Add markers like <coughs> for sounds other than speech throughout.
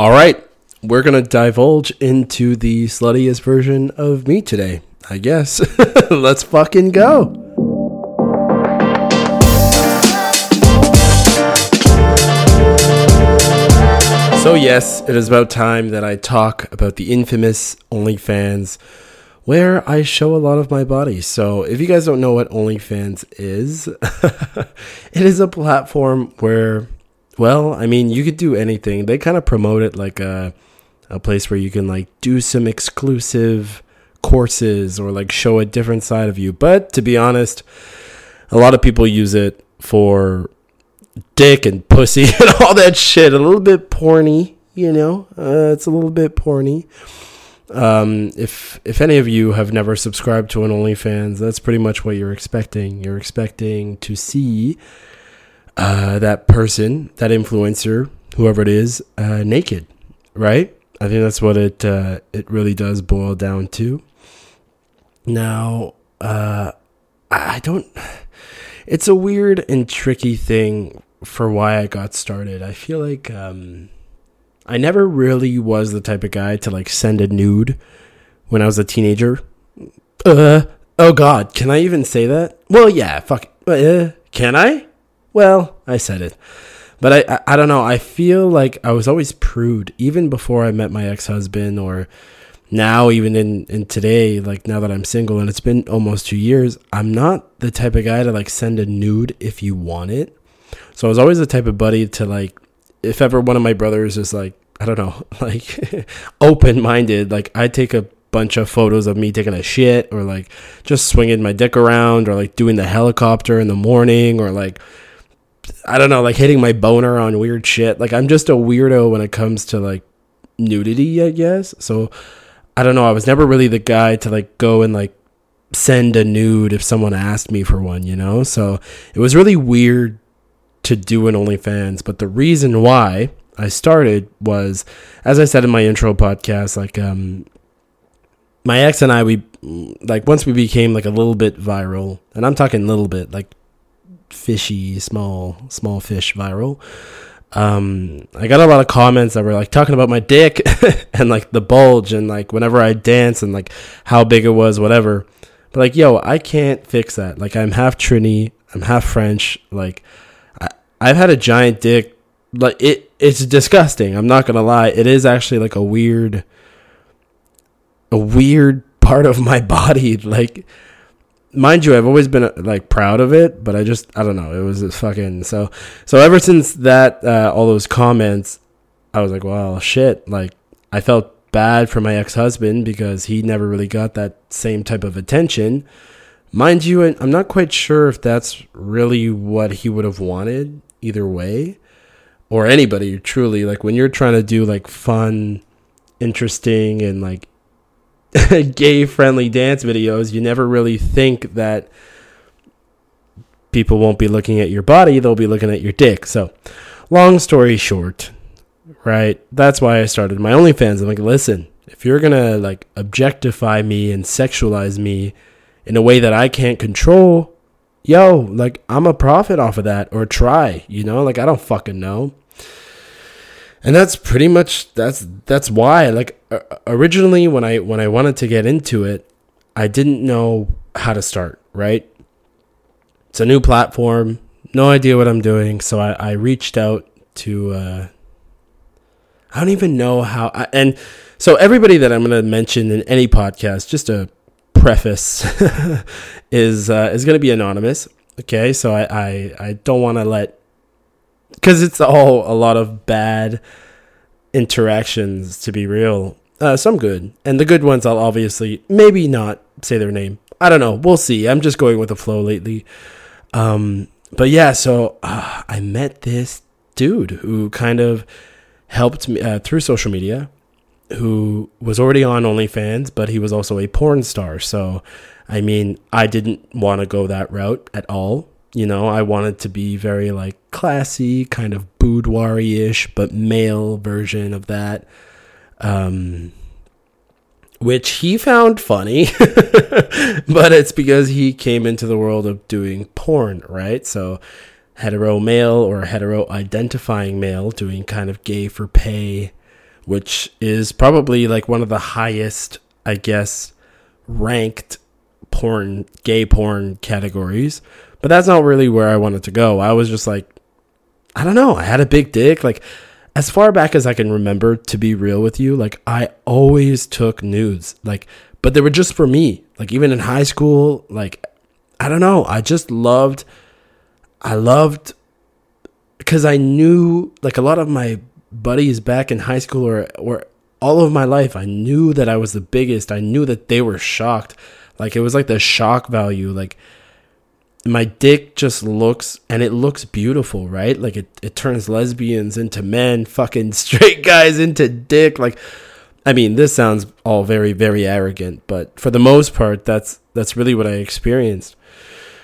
All right, we're gonna divulge into the sluttiest version of me today. I guess. <laughs> Let's fucking go. So, yes, it is about time that I talk about the infamous OnlyFans, where I show a lot of my body. So, if you guys don't know what OnlyFans is, <laughs> it is a platform where, well, I mean, you could do anything. They kind of promote it like a, a place where you can like do some exclusive courses or like show a different side of you. But to be honest, a lot of people use it for dick and pussy <laughs> and all that shit. A little bit porny, you know. Uh, it's a little bit porny. Um, if if any of you have never subscribed to an OnlyFans, that's pretty much what you're expecting. You're expecting to see uh, that person, that influencer, whoever it is, uh, naked, right? I think that's what it uh, it really does boil down to. Now, uh, I don't. It's a weird and tricky thing for why I got started. I feel like um, I never really was the type of guy to like send a nude when I was a teenager. Uh, oh God, can I even say that? Well, yeah, fuck. Uh, can I? Well, I said it, but I, I, I don't know. I feel like I was always prude, even before I met my ex husband, or now even in in today. Like now that I'm single and it's been almost two years, I'm not the type of guy to like send a nude if you want it. So I was always the type of buddy to like, if ever one of my brothers is like, I don't know, <laughs> like <laughs> open minded, like I take a bunch of photos of me taking a shit or like just swinging my dick around or like doing the helicopter in the morning or like, I don't know, like hitting my boner on weird shit. Like I'm just a weirdo when it comes to like nudity, I guess. So I don't know. I was never really the guy to like go and like send a nude if someone asked me for one, you know? So it was really weird to do an OnlyFans. But the reason why I started was, as I said in my intro podcast, like, um, my ex and I, we, like, once we became like a little bit viral, and I'm talking little bit, like, fishy, small, small fish viral. Um, I got a lot of comments that were like talking about my dick <laughs> and like the bulge and like whenever I dance and like how big it was, whatever. But like, yo, I can't fix that. Like, I'm half Trini, I'm half French. Like, I, I've had a giant dick. Like, it, it's disgusting. I'm not gonna lie. It is actually like a weird, a weird part of my <laughs> body. Like, mind you, I've always been like proud of it, but I just, I don't know. It was fucking so. So ever since that, uh, all those comments, I was like, well, shit. Like, I felt bad for my ex husband because he never really got that same type of attention. Mind you, I'm not quite sure if that's really what he would have wanted either way, or anybody truly. Like when you're trying to do like fun, interesting, and like <laughs> gay friendly dance videos, you never really think that people won't be looking at your body, they'll be looking at your dick. So, long story short, right? That's why I started my OnlyFans. I'm like, listen, if you're gonna like objectify me and sexualize me in a way that I can't control, yo, like I'm a profit off of that or try, you know? Like I don't fucking know. And that's pretty much that's that's why like originally when I when I wanted to get into it, I didn't know how to start, right? It's a new platform, no idea what I'm doing, so I, I reached out to uh I don't even know how. I, and so everybody that I'm going to mention in any podcast, just a preface, <laughs> is uh, is going to be anonymous. Okay, so I I, I don't want to let because it's all a lot of bad interactions to be real. Uh, some good, and the good ones I'll obviously maybe not say their name. I don't know. We'll see. I'm just going with the flow lately. Um, but yeah, so uh, I met this dude who kind of helped me uh, through social media who was already on OnlyFans, but he was also a porn star. So, I mean, I didn't want to go that route at all. You know, I wanted to be very like classy, kind of boudoir ish, but male version of that. Um, which he found funny, <laughs> but it's because he came into the world of doing porn, right? So hetero male or hetero identifying male doing kind of gay for pay which is probably like one of the highest, I guess, ranked porn, gay porn categories. But that's not really where I wanted to go. I was just like, I don't know. I had a big dick. Like, as far back as I can remember, to be real with you, like, I always took nudes. Like, but they were just for me. Like, even in high school, like, I don't know. I just loved, I loved, because I knew, like, a lot of my buddies back in high school or, or all of my life, I knew that I was the biggest. I knew that they were shocked. Like, it was like the shock value. Like, my dick just looks and it looks beautiful, right? Like it, it turns lesbians into men, fucking <laughs> straight guys into dick. Like I mean, this sounds all very, very arrogant, but for the most part that's that's really what I experienced.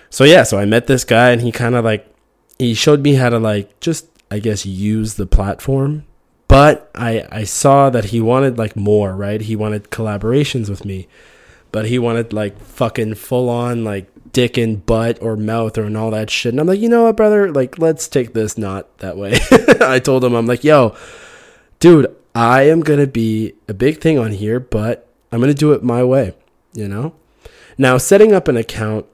So yeah, so I met this guy and he kinda like he showed me how to like just I guess use the platform. But I I saw that he wanted like more, right? He wanted collaborations with me. But he wanted like fucking full on like dick in butt or mouth or and all that shit. And I'm like, you know what, brother? Like, let's take this not that way. <laughs> I told him, I'm like, yo, dude, I am gonna be a big thing on here, but I'm gonna do it my way, you know? Now, setting up an account,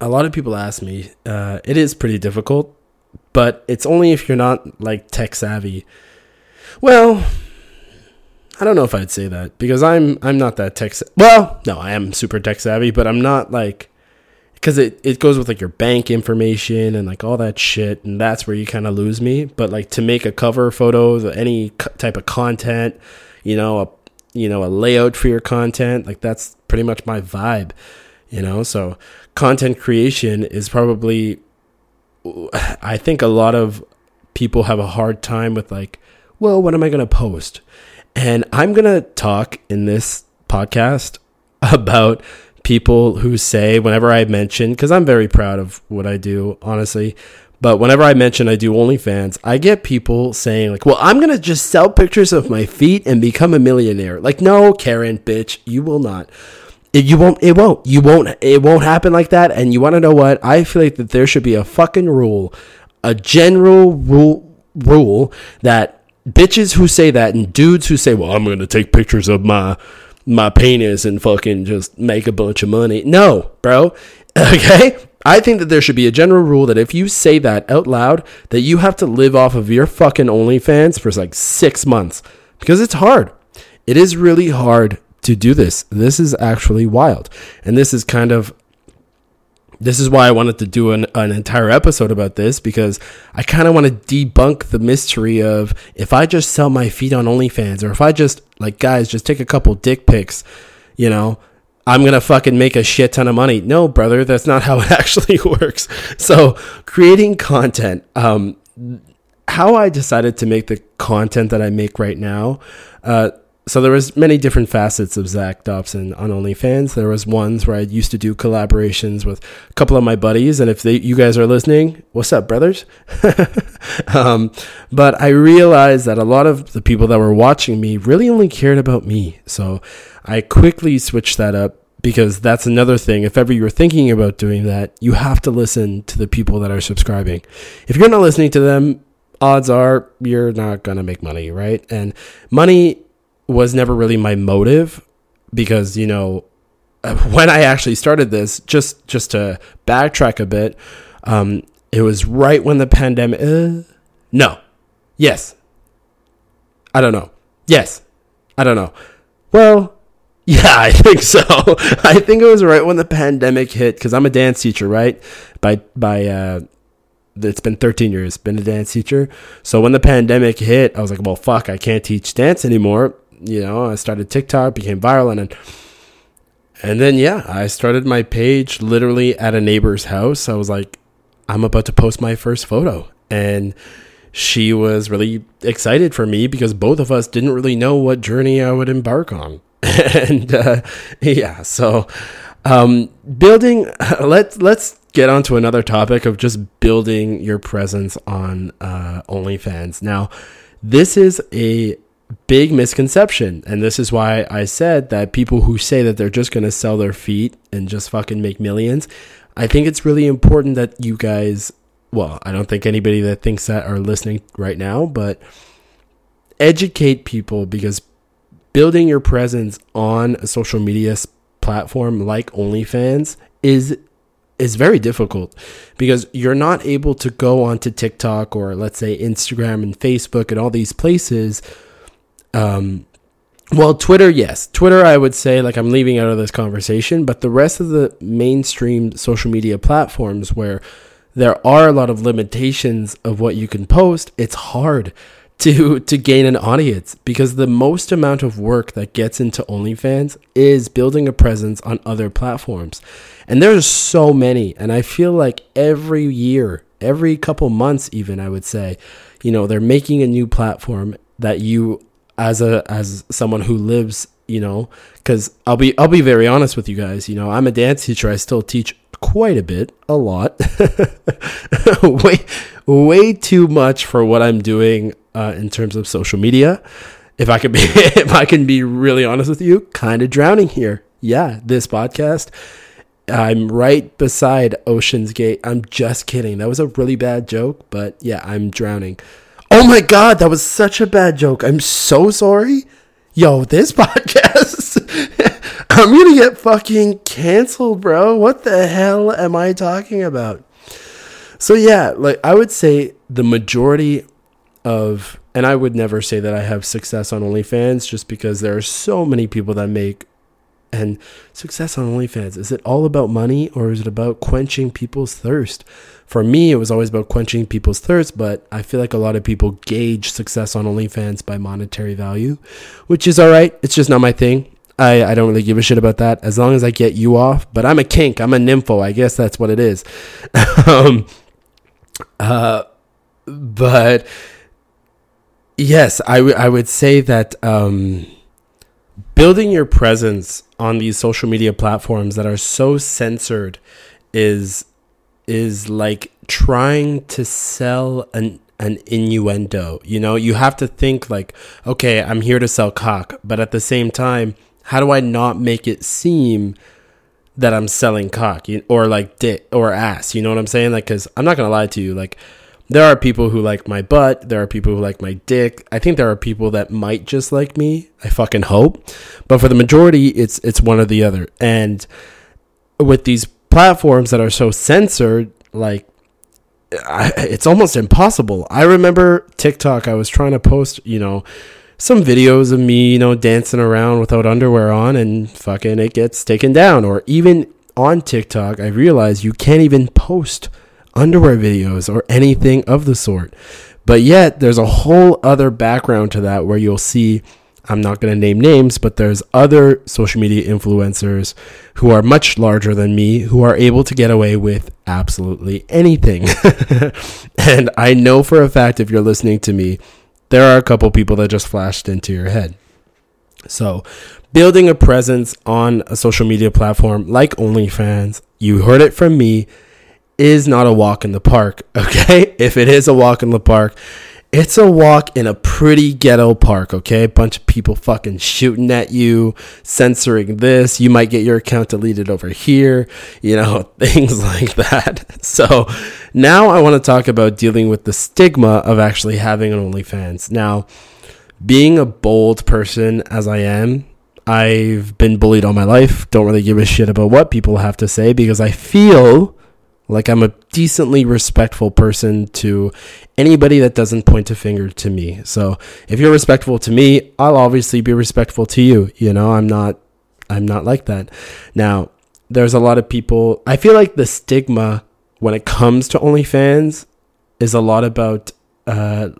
a lot of people ask me, uh, it is pretty difficult, but it's only if you're not like tech savvy. Well, I don't know if I'd say that because I'm I'm not that tech. Sa- well, no, I am super tech savvy, but I'm not like because it, it goes with like your bank information and like all that shit and that's where you kind of lose me. But like to make a cover photo any type of content you know a you know a layout for your content like that's pretty much my vibe you know? So content creation is probably <sighs> i think a lot of people have a hard time with like well what am i going to post? And i'm going to talk in this podcast <laughs> about people who say whenever I mention, because I'm very proud of what I do, honestly. But whenever I mention I do OnlyFans, I get people saying like, "Well, I'm gonna just sell pictures of my feet and become a millionaire." Like, no, Karen, bitch, you will not. It, you won't. It won't. You won't. It won't happen like that. And you want to know what? I feel like that there should be a fucking rule, a general rule rule that bitches who say that and dudes who say, "Well, I'm gonna take pictures of my." My penis and fucking just make a bunch of money. No, bro. <laughs> Okay? I think that there should be a general rule that if you say that out loud, that you have to live off of your fucking OnlyFans for like six months. Because it's hard. It is really hard to do this. This is actually wild. And this is kind of this is why I wanted to do an, an entire episode about this because I kind of want to debunk the mystery of if I just sell my feet on OnlyFans or if I just, like, guys, just take a couple dick pics, you know, I'm going to fucking make a shit ton of money. No, brother, that's not how it <laughs> actually works. So, creating content, um, how I decided to make the content that I make right now, uh, so there was many different facets of Zach Dobson on OnlyFans. There was ones where I used to do collaborations with a couple of my buddies, and if they, you guys are listening, what's up, brothers? <laughs> um, but I realized that a lot of the people that were watching me really only cared about me, so I quickly switched that up because that's another thing. If ever you're thinking about doing that, you have to listen to the people that are subscribing. If you're not listening to them, odds are you're not going to make money, right? And money was never really my motive because you know <laughs> when I actually started this, just just to backtrack a bit, um, it was right when the pandemic. Uh, no, yes, I don't know. Yes, I don't know. Well, <laughs> yeah, I think so. <laughs> I think it was right when the pandemic hit because I'm a dance teacher, right? By by, uh, it's been 13 years, been a dance teacher. So when the pandemic hit, I was like, well, fuck, I can't teach dance anymore you know, I started TikTok, became viral, and then, and then yeah, I started my page literally at a neighbor's house. I was like, I'm about to post my first photo, and she was really excited for me because both of us didn't really know what journey I would embark on, <laughs> and uh, yeah, so um, building. <laughs> Let's let's get on to another topic of just building your presence on uh, OnlyFans. Now, this is a big misconception. And this is why I said that people who say that they're just going to sell their feet and just fucking make millions, I think it's really important that you guys, well, I don't think anybody that thinks that are listening right now, but educate people because building your presence on a social media platform like OnlyFans is is very difficult because you're not able to go onto TikTok or let's say Instagram and Facebook and all these places. Um, well, Twitter, yes. Twitter, I would say, like, I'm leaving out of this conversation, but the rest of the mainstream social media platforms where there are a lot of limitations of what you can post, it's hard <laughs> to to gain an audience because the most amount of work that gets into OnlyFans is building a presence on other platforms. And there's so many and I feel like every year, every couple months even I would say, you know, they're making a new platform that you as a as someone who lives, you know, cuz I'll be I'll be very honest with you guys, you know, I'm a dance teacher, I still teach quite a bit, a lot. <laughs> way way too much for what I'm doing uh, in terms of social media. If I could be, <laughs> if I can be really honest with you, kind of drowning here. Yeah, this podcast. I'm right beside OceanGate's. I'm just kidding. That was a really bad joke, but yeah, I'm drowning. Oh my god, that was such a bad joke. I'm so sorry. Yo, this <laughs> podcast. I'm gonna get fucking canceled, bro. What the hell am I talking about? So yeah, like I would say the majority of and I would never say that I have success on OnlyFans just because there are so many people that make and success on OnlyFans. Is it all about money or is it about quenching people's thirst? For me, it was always about quenching people's thirst, but I feel like a lot of people gauge success on OnlyFans by monetary value, which is all right. It's just not my thing. I, I don't really give a shit about that as long as I get you off. But I'm a kink. I'm a nympho. I guess that's what it is. <laughs> um, uh, but yes, I, w- I would say that um, building your presence on these social media platforms that are so censored is is like trying to sell an an innuendo. You know, you have to think like, okay, I'm here to sell cock, but at the same time, how do I not make it seem that I'm selling cock or like dick or ass? You know what I'm saying? Like, cause I'm not gonna lie to you, like there are people who like my butt. There are people who like my dick. I think there are people that might just like me. I fucking hope. But for the majority, it's it's one or the other. And with these platforms that are so censored, like I, it's almost impossible. I remember TikTok. I was trying to post, you know, some videos of me, you know, dancing around without underwear on, and fucking it gets taken down. Or even on TikTok, I realized you can't even post underwear videos or anything of the sort. But yet, there's a whole other background to that where you'll see. I'm not going to name names, but there's other social media influencers who are much larger than me who are able to get away with absolutely anything. <laughs> and I know for a fact if you're listening to me, there are a couple people that just flashed into your head. So, building a presence on a social media platform like OnlyFans, you heard it from me, is not a walk in the park, <laughs> okay? If it is a walk in the park, it's a walk in a pretty ghetto park, okay? A bunch of people fucking shooting at you, censoring this. You might get your account deleted over here, you know, <laughs> things like that. <laughs> So now I want to talk about dealing with the stigma of actually having an OnlyFans. Now, being a bold person as I am, I've been bullied all my life. Don't really give a shit about what people have to say because I feel like I'm a decently respectful person to anybody that doesn't point a finger to me. So if you're respectful to me, I'll obviously be respectful to you. You know, I'm not I'm not like that. Now, there's a lot of people I feel like the stigma when it comes to OnlyFans is a lot about uh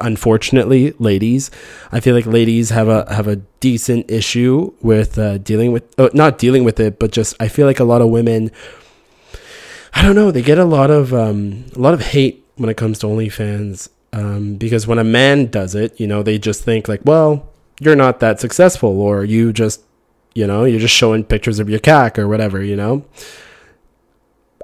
unfortunately ladies i feel like ladies have a have a decent issue with uh, dealing with uh, not dealing with it but just i feel like a lot of women I don't know. They get a lot of um, a lot of hate when it comes to OnlyFans um, because when a man does it, you know, they just think like, well, you're not that successful, or you just, you know, you're just showing pictures of your cack or whatever, you know.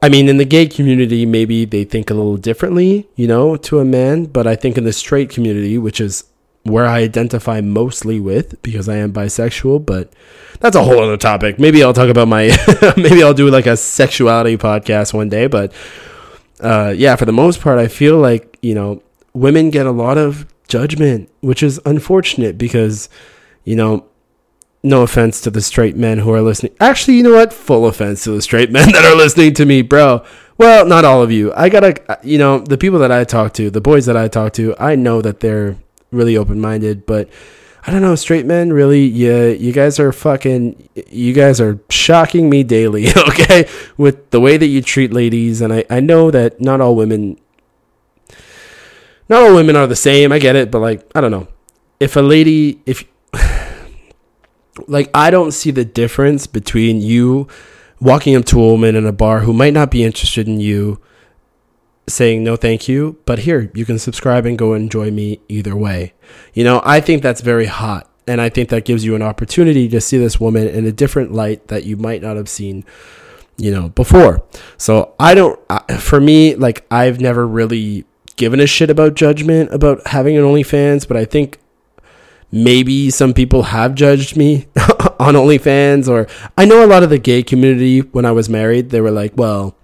I mean, in the gay community, maybe they think a little differently, you know, to a man. But I think in the straight community, which is where I identify mostly with because I am bisexual, but that's a whole other topic. Maybe I'll talk about my <laughs> maybe I'll do like a sexuality podcast one day, but uh, yeah, for the most part I feel like, you know, women get a lot of judgment, which is unfortunate because, you know, no offense to the straight men who are listening. Actually, you know what? Full offense to the straight <laughs> men that are listening to me, bro. Well, not all of you. I gotta, you know, the people that I talk to, the boys that I talk to, I know that they're really open minded, but I don't know, straight men, really, yeah, you guys are fucking, you guys are shocking me daily, <laughs> okay, with the way that you treat ladies, and I, I know that not all women, not all women are the same. I get it, but like, I don't know, if a lady, if, <sighs> like, I don't see the difference between you walking up to a woman in a bar who might not be interested in you saying no thank you but here you can subscribe and go enjoy me either way. You know i think that's very hot and i think that gives you an opportunity to see this woman in a different light that you might not have seen you know before. So i don't for me like i've never really given a shit about judgment about having an onlyfans but i think maybe some people have judged me <laughs> on OnlyFans, or I know a lot of the gay community when I was married, they were like, well,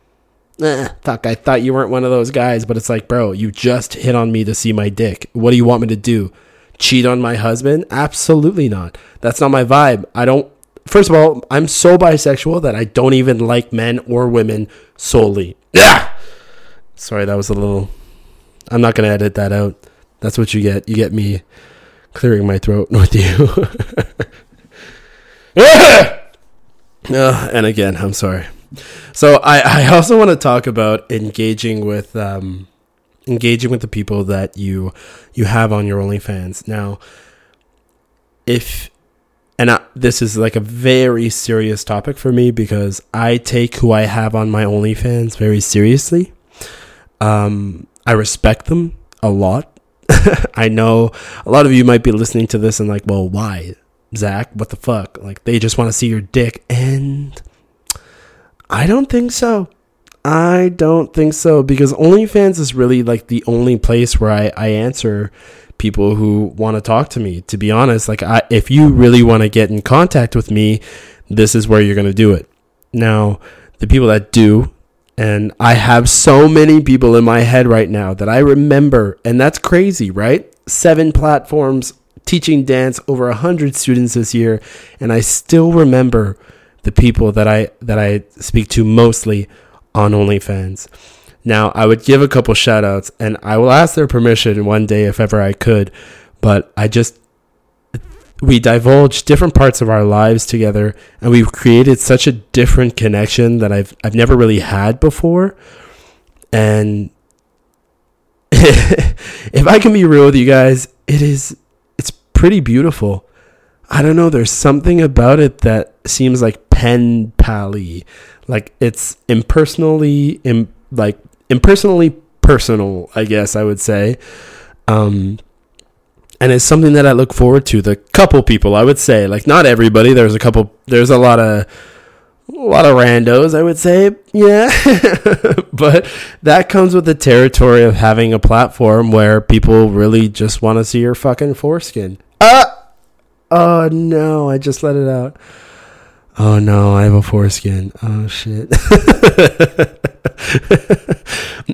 eh, fuck, I thought you weren't one of those guys, but it's like, bro, you just hit on me to see my dick. What do you want me to do? Cheat on my husband? Absolutely not. That's not my vibe. I don't, first of all, I'm so bisexual that I don't even like men or women solely. Yeah! Sorry, that was a little, I'm not to edit that out. That's what you get. You get me clearing my throat <laughs> with you. <laughs> uh, and again, I'm sorry. So I, I also want to talk about engaging with um, engaging with the people that you you have on your OnlyFans. Now, if and I, this is like a very serious topic for me because I take who I have on my OnlyFans very seriously. Um, I respect them a lot. <laughs> I know a lot of you might be listening to this and like, well, why? Zach, what the fuck? Like, they just want to see your dick. And I don't think so. I don't think so because OnlyFans is really like the only place where I, I answer people who want to talk to me. To be honest, like, I, if you really want to get in contact with me, this is where you're going to do it. Now, the people that do, and I have so many people in my head right now that I remember, and that's crazy, right? Seven platforms teaching dance over a hundred students this year, and I still remember the people that I that I speak to mostly on OnlyFans. Now, I would give a couple shout outs and I will ask their permission one day if ever I could, but I just we divulge different parts of our lives together and we've created such a different connection that I've I've never really had before. And <laughs> if I can be real with you guys, it is it's pretty beautiful. I don't know. There's something about it that seems like pen pally, like it's impersonally, Im, like impersonally personal. I guess I would say, um, and it's something that I look forward to. The couple people, I would say, like not everybody. There's a couple. There's a lot of a lot of randos, I would say. Yeah. <laughs> but that comes with the territory of having a platform where people really just want to see your fucking foreskin. Uh, oh no, I just let it out. Oh no, I have a foreskin. Oh shit. <laughs>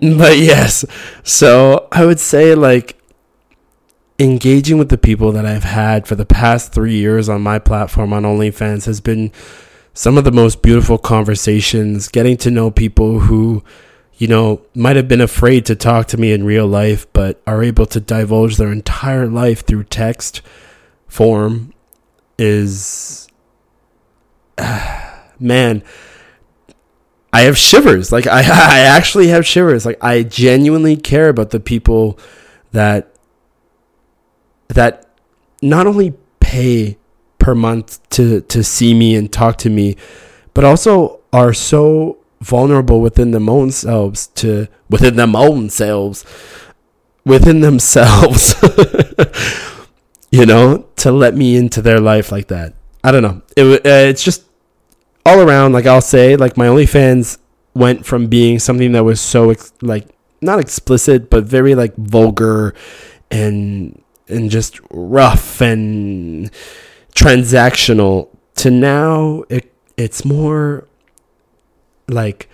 but yes, so I would say like engaging with the people that I've had for the past three years on my platform on OnlyFans has been some of the most beautiful conversations, getting to know people who, you know, might have been afraid to talk to me in real life, but are able to divulge their entire life through text form is, <sighs> man, I have shivers. Like, I, <laughs> I actually have shivers. Like, I genuinely care about the people that, that not only pay per month to to see me and talk to me, but also are so vulnerable within them own selves to within them own selves within themselves <laughs> you know to let me into their life like that i don't know it, uh, it's just all around like i'll say like my onlyfans went from being something that was so ex- like not explicit but very like vulgar and and just rough and transactional to now it it's more like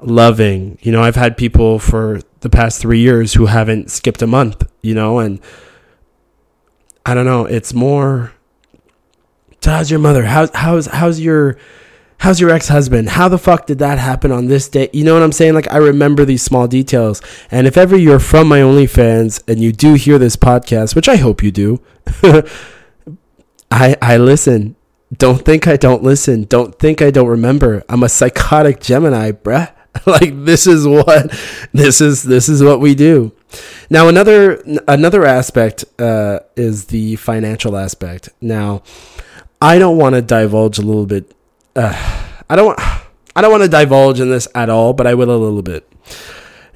loving. You know, I've had people for the past 3 years who haven't skipped a month, you know, and I don't know. It's more. How's your mother? How's how's how's your how's your ex-husband? How the fuck did that happen on this day? You know what i'm saying? Like i remember these small details. And if ever you're from my onlyfans and you do hear this podcast which i hope you do <laughs> i i listen. Don't think i don't listen. Don't think i don't remember. I'm a psychotic gemini bruh. <laughs> Like this is what this is this is what we do. Now another another aspect uh, is the financial aspect. Now i don't want to divulge a little bit uh, I don't I don't want to divulge in this at all, but I will a little bit.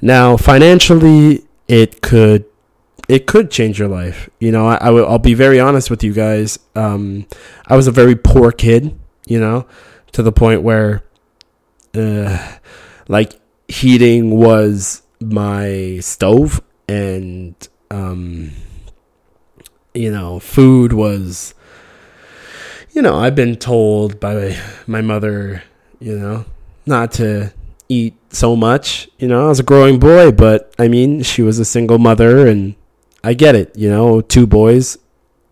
Now, financially, it could it could change your life. You know, I, I will, I'll be very honest with you guys. Um, I was a very poor kid. You know, to the point where, uh, like heating was my stove, and um, you know, food was you know, I've been told by my mother, you know, not to eat so much. You know, I was a growing boy, but I mean, she was a single mother, and I get it. You know, two boys,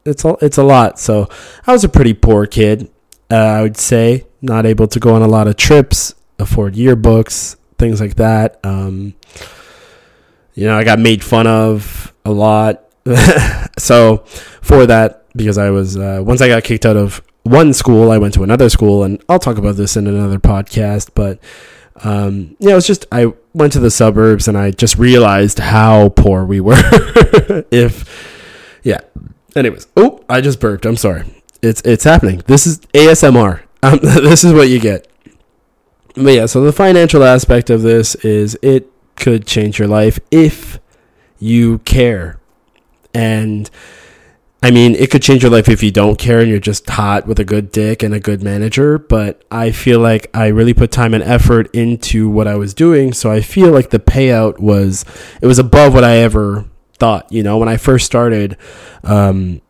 it's a, it's a lot. So I was a pretty poor kid. Uh, I would say not able to go on a lot of trips, afford yearbooks, things like that. Um, you know, I got made fun of a lot. <laughs> so for that, because I was uh, once I got kicked out of one school, I went to another school, and I'll talk about this in another podcast. But um, yeah, it was just I went to the suburbs, and I just realized how poor we were. <laughs> if yeah, anyways, oh, I just burped. I'm sorry. It's it's happening. This is ASMR. <laughs> Um, this is what you get. But yeah, so the financial aspect of this is it could change your life if you care, and I mean, it could change your life if you don't care and you're just hot with a good dick and a good manager. But I feel like I really put time and effort into what I was doing. So I feel like the payout was, it was above what I ever thought. You know, when I first started, um,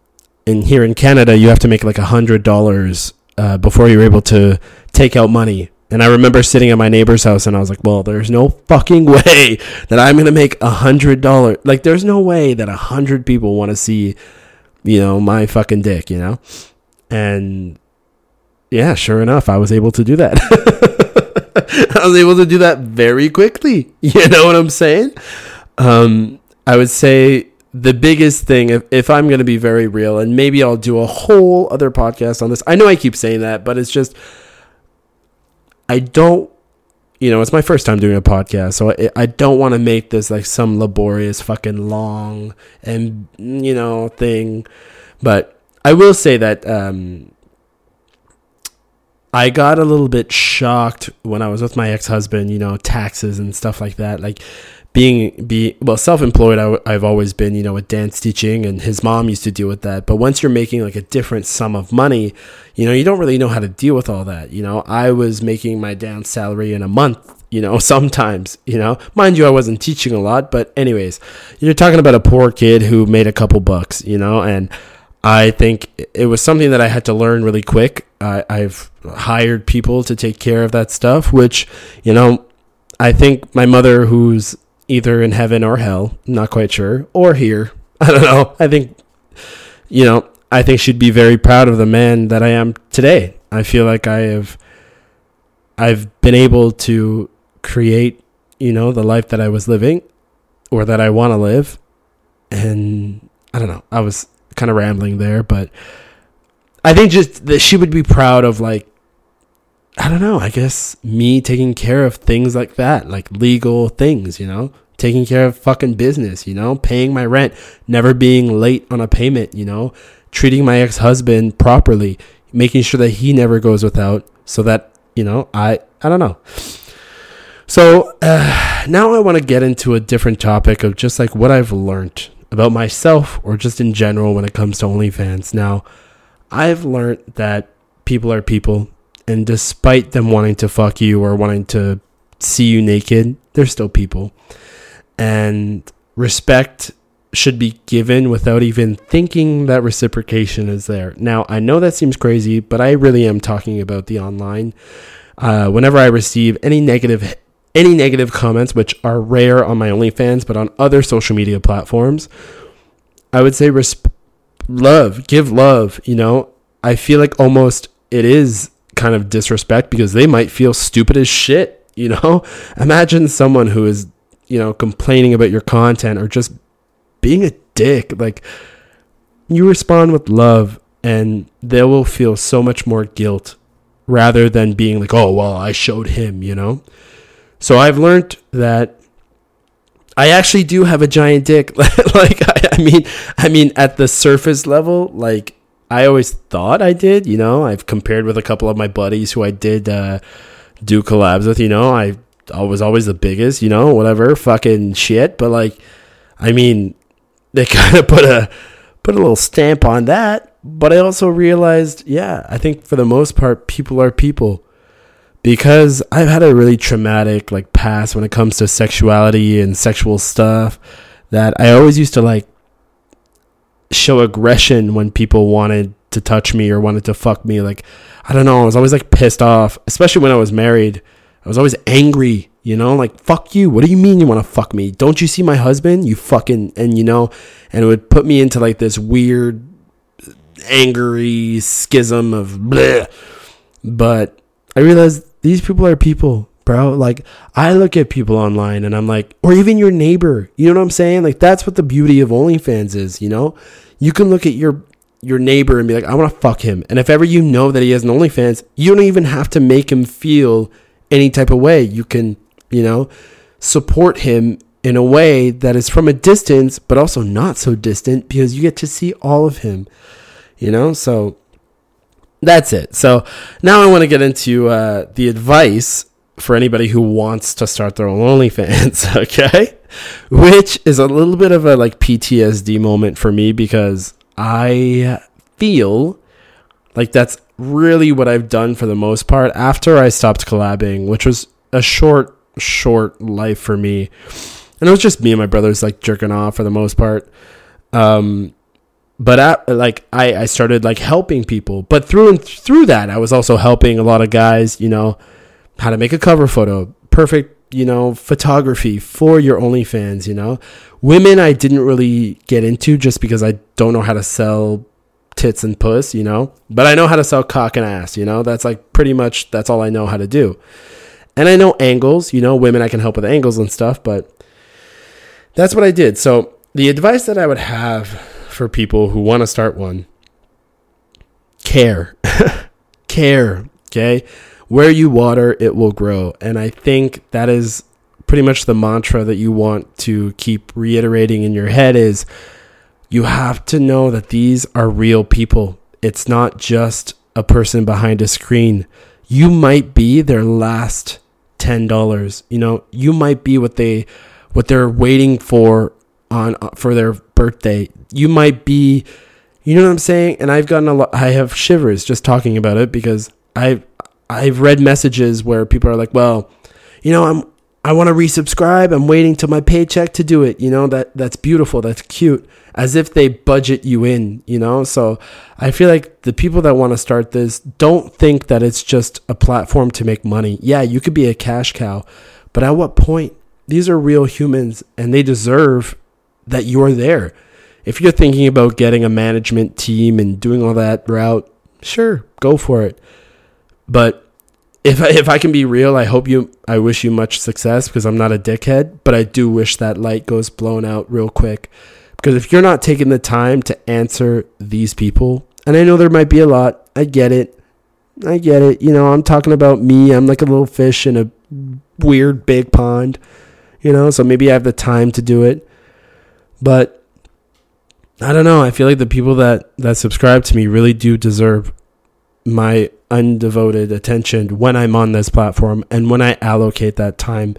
in here in Canada, you have to make like a hundred dollars, uh, before you're able to take out money. And I remember sitting at my neighbor's house and I was like, well, there's no fucking <laughs> way that I'm going to make a hundred dollars. Like, there's no way that a hundred people want to see you know, my fucking dick, you know? And yeah, sure enough, I was able to do that. <laughs> I was able to do that very quickly. <laughs> You know what I'm saying? Um, I would say the biggest thing, if, if I'm going to be very real, and maybe I'll do a whole other podcast on this. I know I keep saying that, but it's just, I don't you know, it's my first time doing a podcast, so I, I don't want to make this like some laborious, fucking long and you know thing. But I will say that um, I got a little bit shocked when I was with my ex husband. You know, taxes and stuff like that. Like being be well self-employed I, have always been you know with dance teaching and his mom used to deal with that. But once you're making like a different sum of money you know you don't really know how to deal with all that you know. I was making my dance salary in a month you know <laughs> sometimes you know. Mind you i wasn't teaching a lot but anyways you're talking about a poor kid who made a couple bucks you know and i think it was something that i had to learn really quick. I, i've hired people to take care of that stuff which you know I think my mother, who's either in heaven or hell. not quite sure. Or here. <laughs> I don't know. I think, you know, I think she'd be very proud of the man that I am today. I feel like I have, I've been able to create, you know, the life that I was living or that I want to live. And I don't know. I was kind of rambling there, but I think just that she would be proud of like I don't know, I guess me taking care of things like that, like legal things, you know, taking care of fucking business, you know, paying my rent, never being late on a payment, you know, treating my ex husband properly, making sure that he never goes without so that, you know, I, I don't know. So uh, now I want to get into a different topic of just like what I've learned about myself or just in general when it comes to OnlyFans. Now, I've learned that people are people and despite them wanting to fuck you or wanting to see you naked, they're still people. And respect should be given without even thinking that reciprocation is there. Now, I know that seems crazy, but I really am talking about the online. Uh, whenever I receive any negative any negative comments, which are rare on my OnlyFans, but on other social media platforms, I would say love, give love, you know. I feel like almost it is kind of disrespect because they might feel stupid as shit, you know? <laughs> Imagine someone who is, you know, complaining about your content or just being a dick. Like you respond with love and they will feel so much more guilt rather than being like, "Oh, well, I showed him," you know? So I've learned that I actually do have a giant dick. <laughs> like I, I mean, I mean at the surface level, like I always thought I did. You know, I've compared with a couple of my buddies who I did uh, do collabs with. You know, I I was always the biggest. You know, whatever, fucking shit. But like, I mean, <laughs> they kind of put a put a little stamp on that. But I also realized, yeah, I think for the most part, people are people. Because I've had a really traumatic like past when it comes to sexuality and sexual stuff that I always used to like show aggression when people wanted to touch me or wanted to fuck me. Like, I don't know. I was always like pissed off, especially when I was married. I was always angry, you know, like, fuck you. What do you mean you want to fuck me? Don't you see my husband? You fucking, and you know, and it would put me into like this weird, angry schism of bleh. But I realized these people are people bro. Like I look at people online and I'm like, or even your neighbor. You know what I'm saying? Like that's what the beauty of OnlyFans is. You know, you can look at your your neighbor and be like, I want to fuck him. And if ever you know that he has an OnlyFans, you don't even have to make him feel any type of way. You can, you know, support him in a way that is from a distance, but also not so distant because you get to see all of him. You know, so that's it. So now I want to get into uh, the advice for anybody who wants to start their own OnlyFans, <laughs> okay? Which is a little bit of a like PTSD moment for me because I feel like that's really what I've done for the most part after I stopped collabing, which was a short, short life for me. And it was just me and my brothers like jerking off for the most part. Um, but at, like I, I started like helping people, but through and through that, I was also helping a lot of guys, you know, how to make a cover photo, perfect, you know, photography for your OnlyFans, you know. Women I didn't really get into just because I don't know how to sell tits and puss, you know. But I know how to sell cock and ass, you know. That's like pretty much that's all I know how to do. And I know angles, you know, women I can help with angles and stuff, but that's what I did. So, the advice that I would have for people who want to start one care. <laughs> care, okay? Where you water, it will grow. And I think that is pretty much the mantra that you want to keep reiterating in your head is you have to know that these are real people. It's not just a person behind a screen. You might be their last $10. You know, you might be what they what they're waiting for on for their birthday. You might be you know what I'm saying? And I've gotten a lot I have shivers just talking about it because I I've read messages where people are like, "Well, you know, I'm I want to resubscribe. I'm waiting till my paycheck to do it." You know, that that's beautiful. That's cute. As if they budget you in, you know? So, I feel like the people that want to start this don't think that it's just a platform to make money. Yeah, you could be a cash cow, but at what point? These are real humans and they deserve that you're there. If you're thinking about getting a management team and doing all that route, sure, go for it. But if I, if I can be real, I hope you, I wish you much success because I'm not a dickhead, but I do wish that light goes blown out real quick. Because if you're not taking the time to answer these people, and I know there might be a lot, I get it. I get it. You know, I'm talking about me. I'm like a little fish in a weird big pond, you know, so maybe I have the time to do it. But I don't know. I feel like the people that that subscribe to me really do deserve my undevoted attention when I'm on this platform and when I allocate that time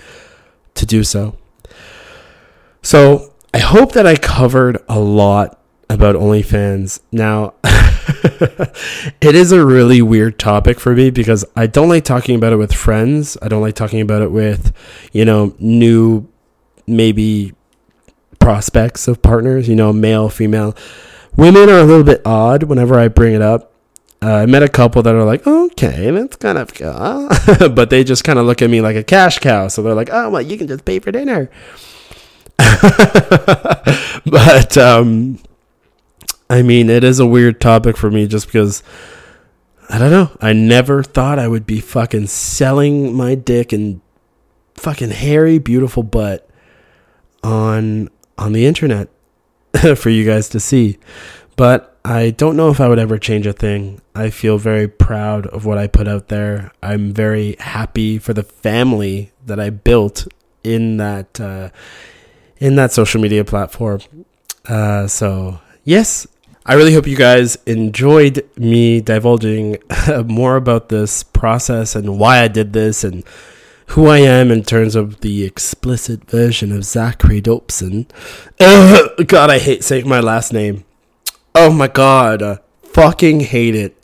to do so. So I hope that I covered a lot about OnlyFans. Now, <laughs> it is a really weird topic for me because I don't like talking about it with friends. I don't like talking about it with, you know, new, maybe prospects of partners, you know, male, female. Women are a little bit odd whenever I bring it up uh, I met a couple that are like, okay, that's kind of, uh, <laughs> but they just kind of look at me like a cash cow. So they're like, oh, well, you can just pay for dinner. <laughs> but um, I mean, it is a weird topic for me just because I don't know. I never thought I would be fucking selling my dick and fucking hairy, beautiful butt on on the internet <laughs> for you guys to see. But I don't know if I would ever change a thing. I feel very proud of what I put out there. I'm very happy for the family that I built in that uh, in that social media platform. Uh, so yes, I really hope you guys enjoyed me divulging <laughs> more about this process and why I did this and who I am in terms of the explicit version of Zachary Dobson. <coughs> God, I hate saying my last name. Oh my god, uh, fucking hate it.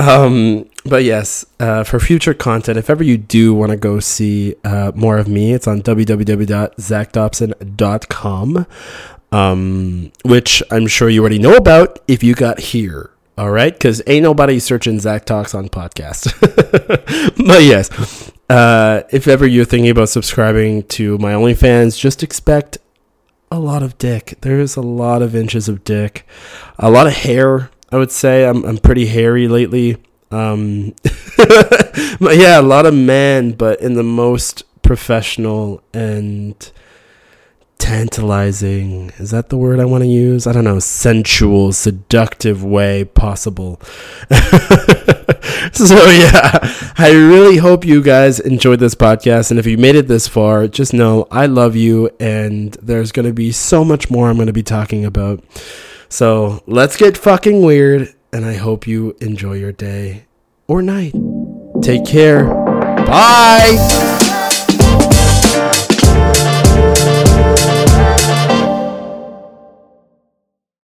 Um, but yes, uh, for future content, if ever you do want to go see uh, more of me, it's on www.zachdobson.com, um, which I'm sure you already know about if you got here. All right, because ain't nobody searching Zach Talks on podcast. <laughs> but yes, uh, if ever you're thinking about subscribing to my OnlyFans, just expect a lot of dick. There's a lot of inches of dick, a lot of hair. I would say I'm I'm pretty hairy lately. Um, <laughs> yeah, a lot of man, but in the most professional and tantalizing. Is that the word i want to use? I don't know. Sensual seductive way possible. <laughs> So yeah i really hope you guys enjoyed this podcast. And if you made it this far just know i love you and there's going to be so much more i'm going to be talking about. So let's get fucking weird and i hope you enjoy your day or night. Take care. Bye